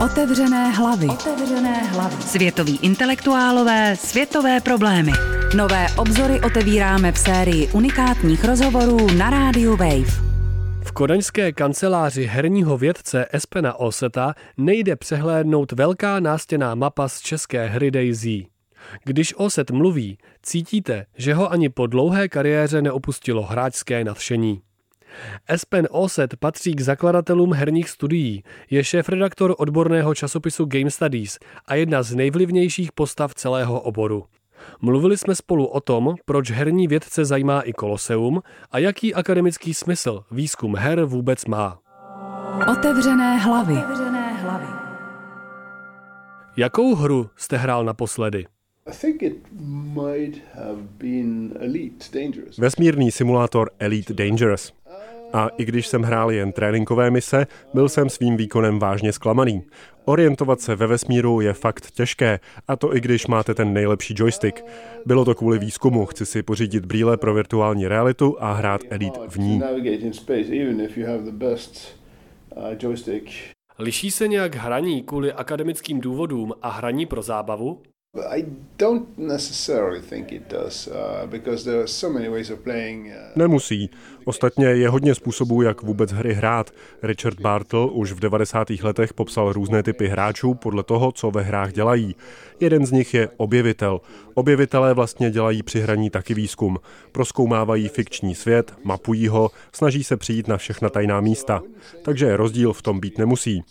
Otevřené hlavy. Otevřené hlavy. Světoví intelektuálové, světové problémy. Nové obzory otevíráme v sérii unikátních rozhovorů na rádiu Wave. V kodaňské kanceláři herního vědce Espena Oseta nejde přehlédnout velká nástěná mapa z české hry DayZ. Když Oset mluví, cítíte, že ho ani po dlouhé kariéře neopustilo hráčské nadšení. Espen Oset patří k zakladatelům herních studií, je šéf-redaktor odborného časopisu Game Studies a jedna z nejvlivnějších postav celého oboru. Mluvili jsme spolu o tom, proč herní vědce zajímá i Koloseum a jaký akademický smysl výzkum her vůbec má. Otevřené hlavy. Otevřené hlavy. Jakou hru jste hrál naposledy? Vesmírný simulátor Elite Dangerous. A i když jsem hrál jen tréninkové mise, byl jsem svým výkonem vážně zklamaný. Orientovat se ve vesmíru je fakt těžké, a to i když máte ten nejlepší joystick. Bylo to kvůli výzkumu, chci si pořídit brýle pro virtuální realitu a hrát Elite v ní. Liší se nějak hraní kvůli akademickým důvodům a hraní pro zábavu? Nemusí. Ostatně je hodně způsobů, jak vůbec hry hrát. Richard Bartle už v 90. letech popsal různé typy hráčů podle toho, co ve hrách dělají. Jeden z nich je objevitel. Objevitelé vlastně dělají při hraní taky výzkum. Proskoumávají fikční svět, mapují ho, snaží se přijít na všechna tajná místa. Takže rozdíl v tom být nemusí.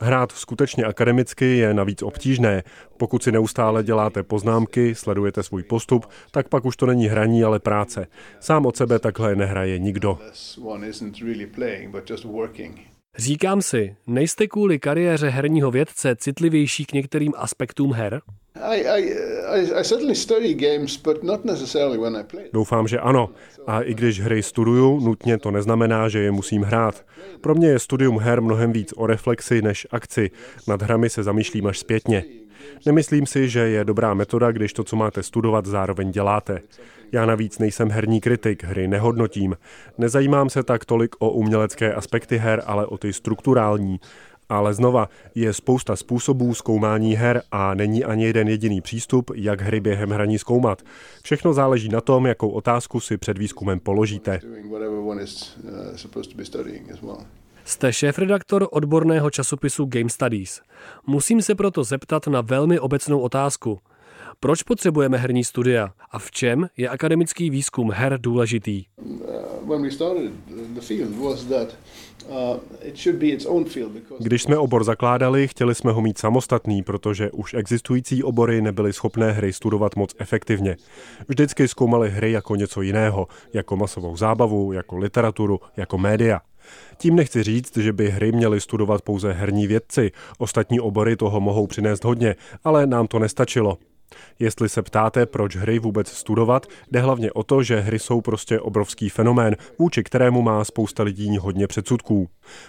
Hrát skutečně akademicky je navíc obtížné. Pokud si neustále děláte poznámky, sledujete svůj postup, tak pak už to není hraní, ale práce. Sám od sebe takhle nehraje nikdo. Říkám si, nejste kvůli kariéře herního vědce citlivější k některým aspektům her? Doufám, že ano. A i když hry studuju, nutně to neznamená, že je musím hrát. Pro mě je studium her mnohem víc o reflexi než akci. Nad hrami se zamýšlím až zpětně. Nemyslím si, že je dobrá metoda, když to, co máte studovat, zároveň děláte. Já navíc nejsem herní kritik, hry nehodnotím. Nezajímám se tak tolik o umělecké aspekty her, ale o ty strukturální. Ale znova, je spousta způsobů zkoumání her a není ani jeden jediný přístup, jak hry během hraní zkoumat. Všechno záleží na tom, jakou otázku si před výzkumem položíte. Jste šéf-redaktor odborného časopisu Game Studies. Musím se proto zeptat na velmi obecnou otázku. Proč potřebujeme herní studia a v čem je akademický výzkum her důležitý? Když jsme obor zakládali, chtěli jsme ho mít samostatný, protože už existující obory nebyly schopné hry studovat moc efektivně. Vždycky zkoumali hry jako něco jiného, jako masovou zábavu, jako literaturu, jako média. Tím nechci říct, že by hry měly studovat pouze herní vědci, ostatní obory toho mohou přinést hodně, ale nám to nestačilo. Jestli se ptáte, proč hry vůbec studovat, jde hlavně o to, že hry jsou prostě obrovský fenomén, vůči kterému má spousta lidí hodně předsudků.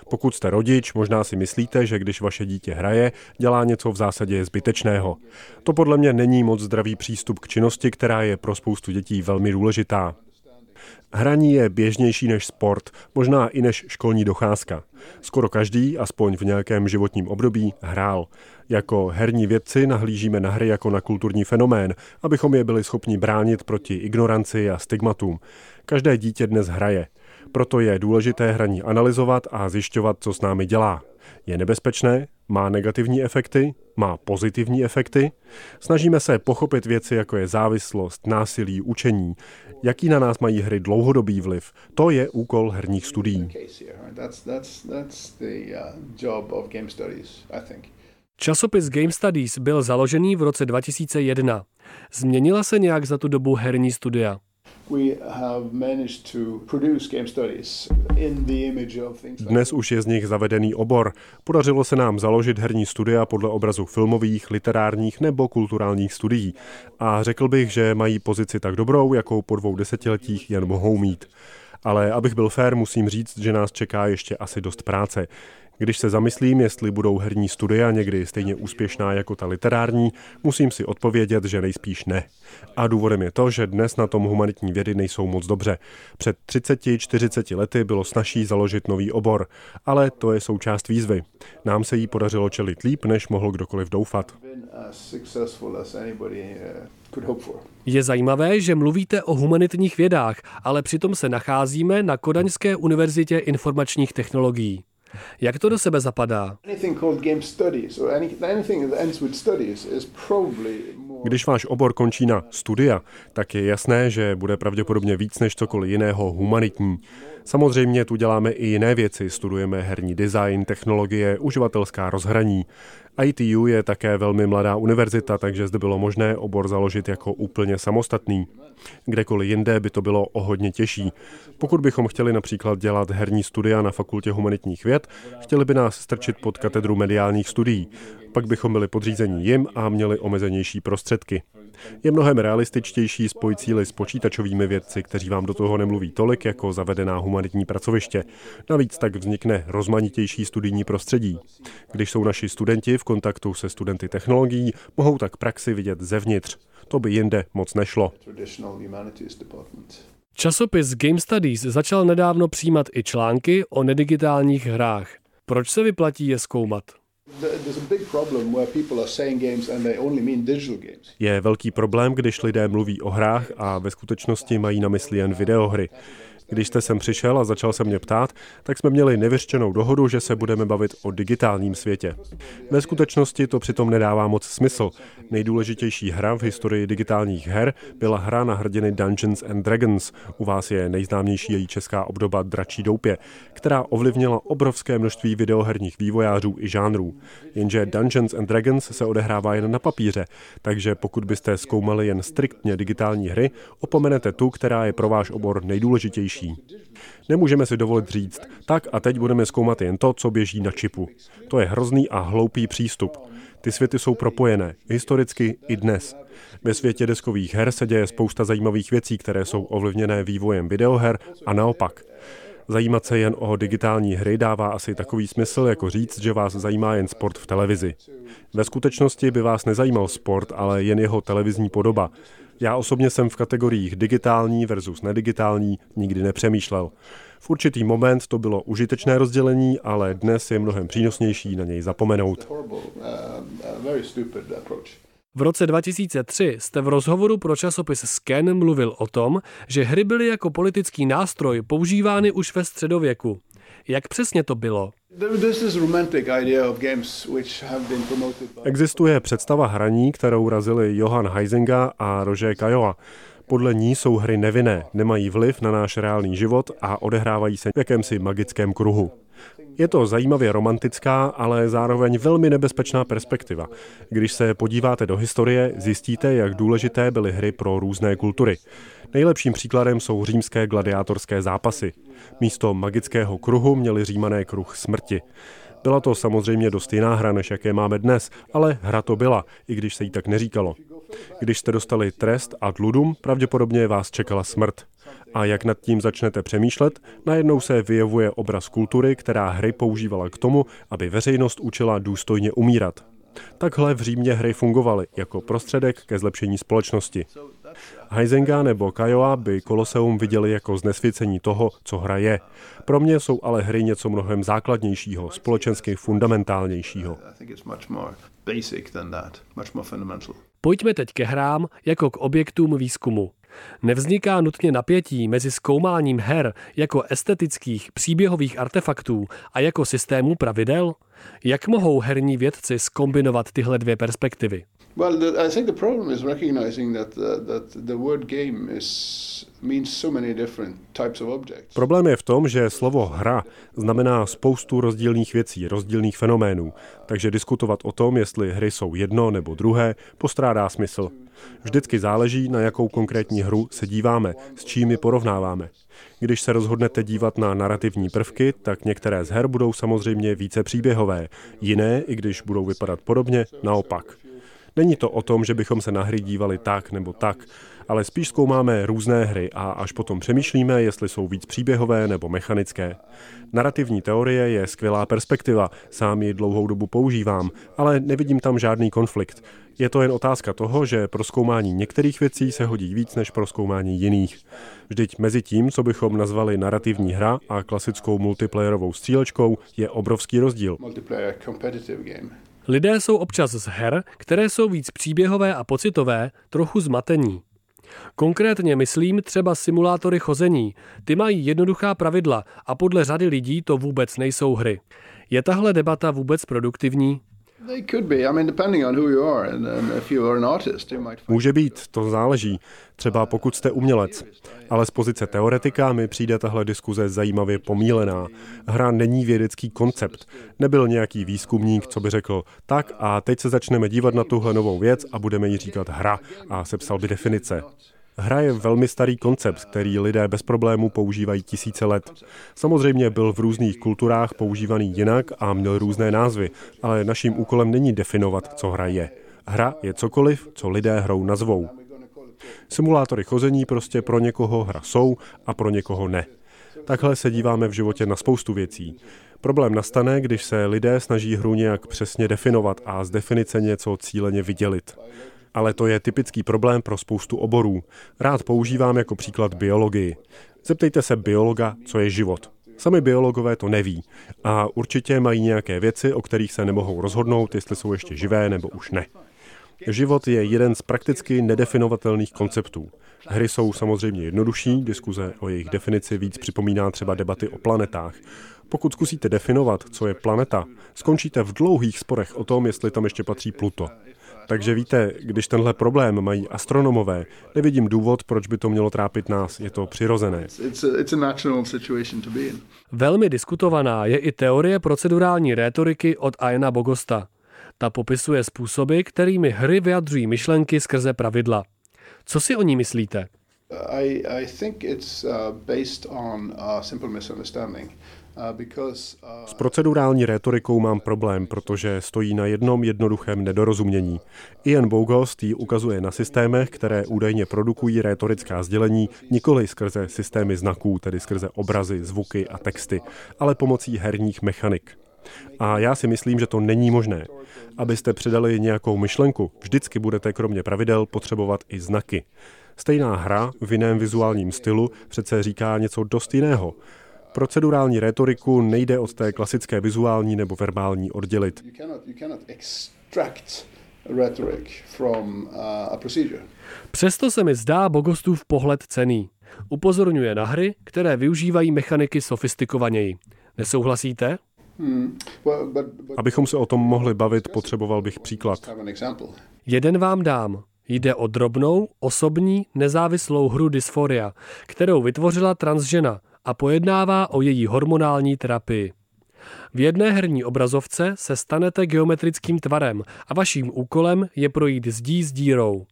Pokud jste rodič, možná si myslíte, že když vaše dítě hraje, dělá něco v zásadě zbytečného. To podle mě není moc zdravý přístup k činnosti, která je pro spoustu dětí velmi důležitá. Hraní je běžnější než sport, možná i než školní docházka. Skoro každý, aspoň v nějakém životním období, hrál. Jako herní vědci nahlížíme na hry jako na kulturní fenomén, abychom je byli schopni bránit proti ignoranci a stigmatům. Každé dítě dnes hraje. Proto je důležité hraní analyzovat a zjišťovat, co s námi dělá. Je nebezpečné? Má negativní efekty? Má pozitivní efekty? Snažíme se pochopit věci, jako je závislost, násilí, učení. Jaký na nás mají hry dlouhodobý vliv? To je úkol herních studií. Časopis Game Studies byl založený v roce 2001. Změnila se nějak za tu dobu herní studia? Dnes už je z nich zavedený obor. Podařilo se nám založit herní studia podle obrazu filmových, literárních nebo kulturálních studií. A řekl bych, že mají pozici tak dobrou, jakou po dvou desetiletích jen mohou mít. Ale abych byl fér, musím říct, že nás čeká ještě asi dost práce. Když se zamyslím, jestli budou herní studia někdy stejně úspěšná jako ta literární, musím si odpovědět, že nejspíš ne. A důvodem je to, že dnes na tom humanitní vědy nejsou moc dobře. Před 30-40 lety bylo snaží založit nový obor, ale to je součást výzvy. Nám se jí podařilo čelit líp, než mohl kdokoliv doufat. Je zajímavé, že mluvíte o humanitních vědách, ale přitom se nacházíme na Kodaňské univerzitě informačních technologií. Jak to do sebe zapadá? Když váš obor končí na studia, tak je jasné, že bude pravděpodobně víc než cokoliv jiného humanitní. Samozřejmě tu děláme i jiné věci, studujeme herní design, technologie, uživatelská rozhraní. ITU je také velmi mladá univerzita, takže zde bylo možné obor založit jako úplně samostatný. Kdekoliv jinde by to bylo o hodně těžší. Pokud bychom chtěli například dělat herní studia na fakultě humanitních věd, chtěli by nás strčit pod katedru mediálních studií. Pak bychom byli podřízení jim a měli omezenější prostředky. Je mnohem realističtější spojit cíly s počítačovými vědci, kteří vám do toho nemluví tolik jako zavedená humanitní pracoviště. Navíc tak vznikne rozmanitější studijní prostředí. Když jsou naši studenti v kontaktu se studenty technologií, mohou tak praxi vidět zevnitř. To by jinde moc nešlo. Časopis Game Studies začal nedávno přijímat i články o nedigitálních hrách. Proč se vyplatí je zkoumat? Je velký problém, když lidé mluví o hrách a ve skutečnosti mají na mysli jen videohry. Když jste sem přišel a začal se mě ptát, tak jsme měli nevyřčenou dohodu, že se budeme bavit o digitálním světě. Ve skutečnosti to přitom nedává moc smysl. Nejdůležitější hra v historii digitálních her byla hra na hrdiny Dungeons and Dragons. U vás je nejznámější její česká obdoba Dračí doupě, která ovlivnila obrovské množství videoherních vývojářů i žánrů. Jenže Dungeons and Dragons se odehrává jen na papíře, takže pokud byste zkoumali jen striktně digitální hry, opomenete tu, která je pro váš obor nejdůležitější lepší. Nemůžeme si dovolit říct, tak a teď budeme zkoumat jen to, co běží na čipu. To je hrozný a hloupý přístup. Ty světy jsou propojené, historicky i dnes. Ve světě deskových her se děje spousta zajímavých věcí, které jsou ovlivněné vývojem videoher a naopak. Zajímat se jen o digitální hry dává asi takový smysl, jako říct, že vás zajímá jen sport v televizi. Ve skutečnosti by vás nezajímal sport, ale jen jeho televizní podoba. Já osobně jsem v kategoriích digitální versus nedigitální nikdy nepřemýšlel. V určitý moment to bylo užitečné rozdělení, ale dnes je mnohem přínosnější na něj zapomenout. V roce 2003 jste v rozhovoru pro časopis Scan mluvil o tom, že hry byly jako politický nástroj používány už ve středověku. Jak přesně to bylo? Existuje představa hraní, kterou razili Johan Heisinga a Roger Caillois. Podle ní jsou hry nevinné, nemají vliv na náš reálný život a odehrávají se v jakémsi magickém kruhu. Je to zajímavě romantická, ale zároveň velmi nebezpečná perspektiva. Když se podíváte do historie, zjistíte, jak důležité byly hry pro různé kultury. Nejlepším příkladem jsou římské gladiátorské zápasy. Místo magického kruhu měli římané kruh smrti. Byla to samozřejmě dost jiná hra, než jaké máme dnes, ale hra to byla, i když se jí tak neříkalo. Když jste dostali trest a dludum, pravděpodobně vás čekala smrt. A jak nad tím začnete přemýšlet, najednou se vyjevuje obraz kultury, která hry používala k tomu, aby veřejnost učila důstojně umírat. Takhle v Římě hry fungovaly jako prostředek ke zlepšení společnosti. Heisenga nebo Kajoa by Koloseum viděli jako znesvěcení toho, co hra je. Pro mě jsou ale hry něco mnohem základnějšího, společensky fundamentálnějšího. Pojďme teď ke hrám jako k objektům výzkumu. Nevzniká nutně napětí mezi zkoumáním her jako estetických příběhových artefaktů a jako systémů pravidel? Jak mohou herní vědci skombinovat tyhle dvě perspektivy? Well, the, I think the problem is recognizing that uh, that the word game is means so many different types of objects. Problém je v tom, že slovo hra znamená spoustu rozdílných věcí, rozdílných fenoménů. Takže diskutovat o tom, jestli hry jsou jedno nebo druhé, postrádá smysl. Vždycky záleží, na jakou konkrétní hru se díváme, s čím ji porovnáváme. Když se rozhodnete dívat na narrativní prvky, tak některé z her budou samozřejmě více příběhové, jiné, i když budou vypadat podobně, naopak. Není to o tom, že bychom se na hry dívali tak nebo tak, ale spíš zkoumáme různé hry a až potom přemýšlíme, jestli jsou víc příběhové nebo mechanické. Narrativní teorie je skvělá perspektiva, sám ji dlouhou dobu používám, ale nevidím tam žádný konflikt. Je to jen otázka toho, že pro zkoumání některých věcí se hodí víc než pro zkoumání jiných. Vždyť mezi tím, co bychom nazvali narrativní hra a klasickou multiplayerovou střílečkou, je obrovský rozdíl. Lidé jsou občas z her, které jsou víc příběhové a pocitové, trochu zmatení. Konkrétně myslím třeba simulátory chození. Ty mají jednoduchá pravidla a podle řady lidí to vůbec nejsou hry. Je tahle debata vůbec produktivní? Může být, to záleží. Třeba pokud jste umělec. Ale z pozice teoretika mi přijde tahle diskuze zajímavě pomílená. Hra není vědecký koncept. Nebyl nějaký výzkumník, co by řekl, tak a teď se začneme dívat na tuhle novou věc a budeme jí říkat hra a sepsal by definice. Hra je velmi starý koncept, který lidé bez problémů používají tisíce let. Samozřejmě byl v různých kulturách používaný jinak a měl různé názvy, ale naším úkolem není definovat, co hra je. Hra je cokoliv, co lidé hrou nazvou. Simulátory chození prostě pro někoho hra jsou a pro někoho ne. Takhle se díváme v životě na spoustu věcí. Problém nastane, když se lidé snaží hru nějak přesně definovat a z definice něco cíleně vydělit ale to je typický problém pro spoustu oborů. Rád používám jako příklad biologii. Zeptejte se biologa, co je život. Sami biologové to neví a určitě mají nějaké věci, o kterých se nemohou rozhodnout, jestli jsou ještě živé nebo už ne. Život je jeden z prakticky nedefinovatelných konceptů. Hry jsou samozřejmě jednodušší, diskuze o jejich definici víc připomíná třeba debaty o planetách. Pokud zkusíte definovat, co je planeta, skončíte v dlouhých sporech o tom, jestli tam ještě patří Pluto. Takže víte, když tenhle problém mají astronomové, nevidím důvod, proč by to mělo trápit nás. Je to přirozené. Velmi diskutovaná je i teorie procedurální rétoriky od Aina Bogosta. Ta popisuje způsoby, kterými hry vyjadřují myšlenky skrze pravidla. Co si o ní myslíte? I, I think it's uh, based on a simple misunderstanding. S procedurální rétorikou mám problém, protože stojí na jednom jednoduchém nedorozumění. Ian Bogost ji ukazuje na systémech, které údajně produkují rétorická sdělení nikoli skrze systémy znaků, tedy skrze obrazy, zvuky a texty, ale pomocí herních mechanik. A já si myslím, že to není možné. Abyste předali nějakou myšlenku, vždycky budete kromě pravidel potřebovat i znaky. Stejná hra v jiném vizuálním stylu přece říká něco dost jiného. Procedurální retoriku nejde od té klasické vizuální nebo verbální oddělit. Uh, Přesto se mi zdá Bogostův pohled cený. Upozorňuje na hry, které využívají mechaniky sofistikovaněji. Nesouhlasíte? Hmm. Abychom se o tom mohli bavit, potřeboval bych příklad. Jeden vám dám. Jde o drobnou, osobní, nezávislou hru Dysphoria, kterou vytvořila transžena – a pojednává o její hormonální terapii. V jedné herní obrazovce se stanete geometrickým tvarem a vaším úkolem je projít zdí s dírou.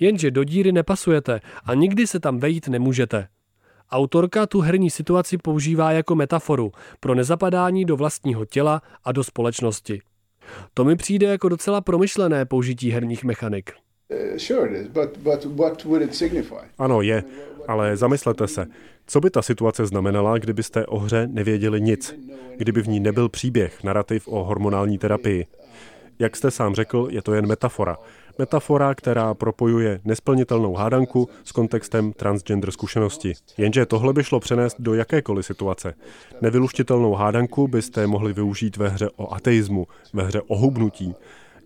Jenže do díry nepasujete a nikdy se tam vejít nemůžete. Autorka tu herní situaci používá jako metaforu pro nezapadání do vlastního těla a do společnosti. To mi přijde jako docela promyšlené použití herních mechanik. Ano, je, ale zamyslete se, co by ta situace znamenala, kdybyste o hře nevěděli nic, kdyby v ní nebyl příběh, narrativ o hormonální terapii. Jak jste sám řekl, je to jen metafora. Metafora, která propojuje nesplnitelnou hádanku s kontextem transgender zkušenosti. Jenže tohle by šlo přenést do jakékoliv situace. Nevyluštitelnou hádanku byste mohli využít ve hře o ateismu, ve hře o hubnutí,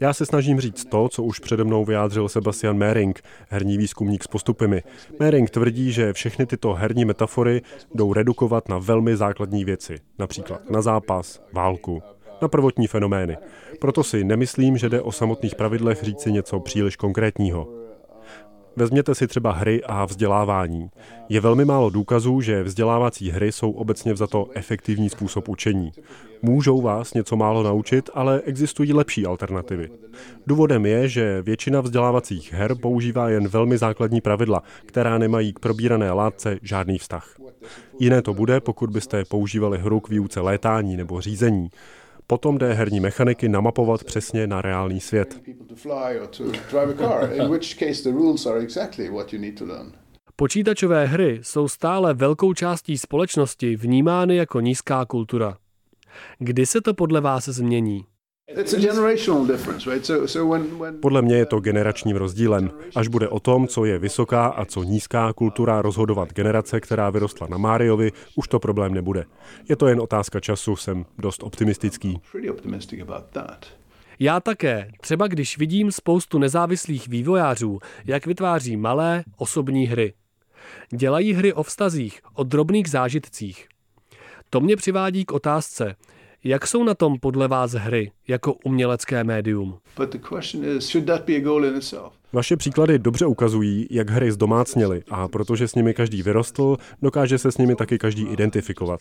já se snažím říct to, co už přede mnou vyjádřil Sebastian Mering, herní výzkumník s postupemi. Mering tvrdí, že všechny tyto herní metafory jdou redukovat na velmi základní věci, například na zápas, válku, na prvotní fenomény. Proto si nemyslím, že jde o samotných pravidlech říci něco příliš konkrétního. Vezměte si třeba hry a vzdělávání. Je velmi málo důkazů, že vzdělávací hry jsou obecně vzato efektivní způsob učení. Můžou vás něco málo naučit, ale existují lepší alternativy. Důvodem je, že většina vzdělávacích her používá jen velmi základní pravidla, která nemají k probírané látce žádný vztah. Jiné to bude, pokud byste používali hru k výuce létání nebo řízení. Potom jde herní mechaniky namapovat přesně na reálný svět. Počítačové hry jsou stále velkou částí společnosti vnímány jako nízká kultura. Kdy se to podle vás změní? Podle mě je to generačním rozdílem. Až bude o tom, co je vysoká a co nízká kultura rozhodovat generace, která vyrostla na Máriovi, už to problém nebude. Je to jen otázka času, jsem dost optimistický. Já také, třeba když vidím spoustu nezávislých vývojářů, jak vytváří malé, osobní hry. Dělají hry o vztazích, o drobných zážitcích. To mě přivádí k otázce, jak jsou na tom podle vás hry jako umělecké médium? Vaše příklady dobře ukazují, jak hry zdomácněly a protože s nimi každý vyrostl, dokáže se s nimi taky každý identifikovat.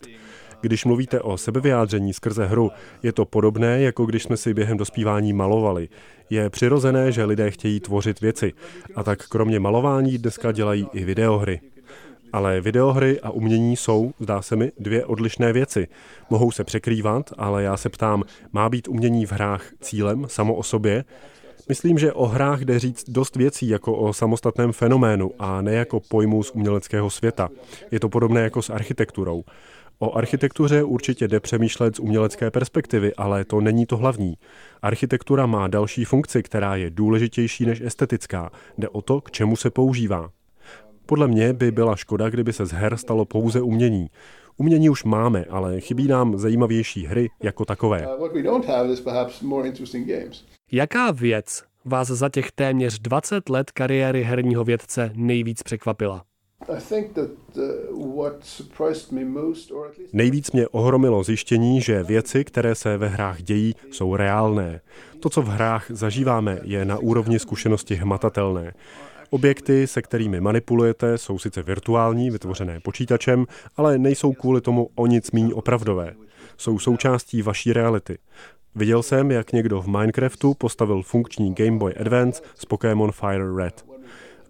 Když mluvíte o sebevyjádření skrze hru, je to podobné, jako když jsme si během dospívání malovali. Je přirozené, že lidé chtějí tvořit věci. A tak kromě malování dneska dělají i videohry. Ale videohry a umění jsou, zdá se mi, dvě odlišné věci. Mohou se překrývat, ale já se ptám, má být umění v hrách cílem samo o sobě? Myslím, že o hrách jde říct dost věcí jako o samostatném fenoménu a ne jako pojmu z uměleckého světa. Je to podobné jako s architekturou. O architektuře určitě jde přemýšlet z umělecké perspektivy, ale to není to hlavní. Architektura má další funkci, která je důležitější než estetická. Jde o to, k čemu se používá. Podle mě by byla škoda, kdyby se z her stalo pouze umění. Umění už máme, ale chybí nám zajímavější hry jako takové. Uh, Jaká věc vás za těch téměř 20 let kariéry herního vědce nejvíc překvapila? Uh, nejvíc mě ohromilo zjištění, že věci, které se ve hrách dějí, jsou reálné. To, co v hrách zažíváme, je na úrovni zkušenosti hmatatelné. Objekty, se kterými manipulujete, jsou sice virtuální, vytvořené počítačem, ale nejsou kvůli tomu o nic méně opravdové. Jsou součástí vaší reality. Viděl jsem, jak někdo v Minecraftu postavil funkční Game Boy Advance s Pokémon Fire Red.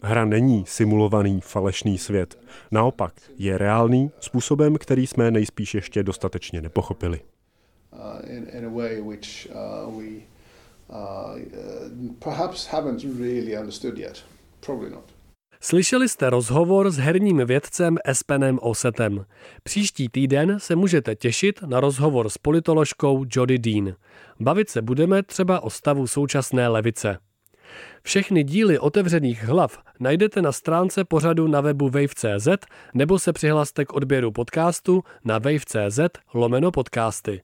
Hra není simulovaný falešný svět. Naopak, je reálný způsobem, který jsme nejspíš ještě dostatečně nepochopili. Uh. Probably not. Slyšeli jste rozhovor s herním vědcem Espenem Osetem. Příští týden se můžete těšit na rozhovor s politoložkou Jody Dean. Bavit se budeme třeba o stavu současné levice. Všechny díly otevřených hlav najdete na stránce pořadu na webu wave.cz nebo se přihlaste k odběru podcastu na wave.cz lomeno podcasty.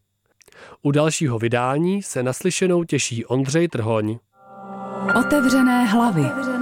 U dalšího vydání se naslyšenou těší Ondřej Trhoň. Otevřené hlavy. Otevřené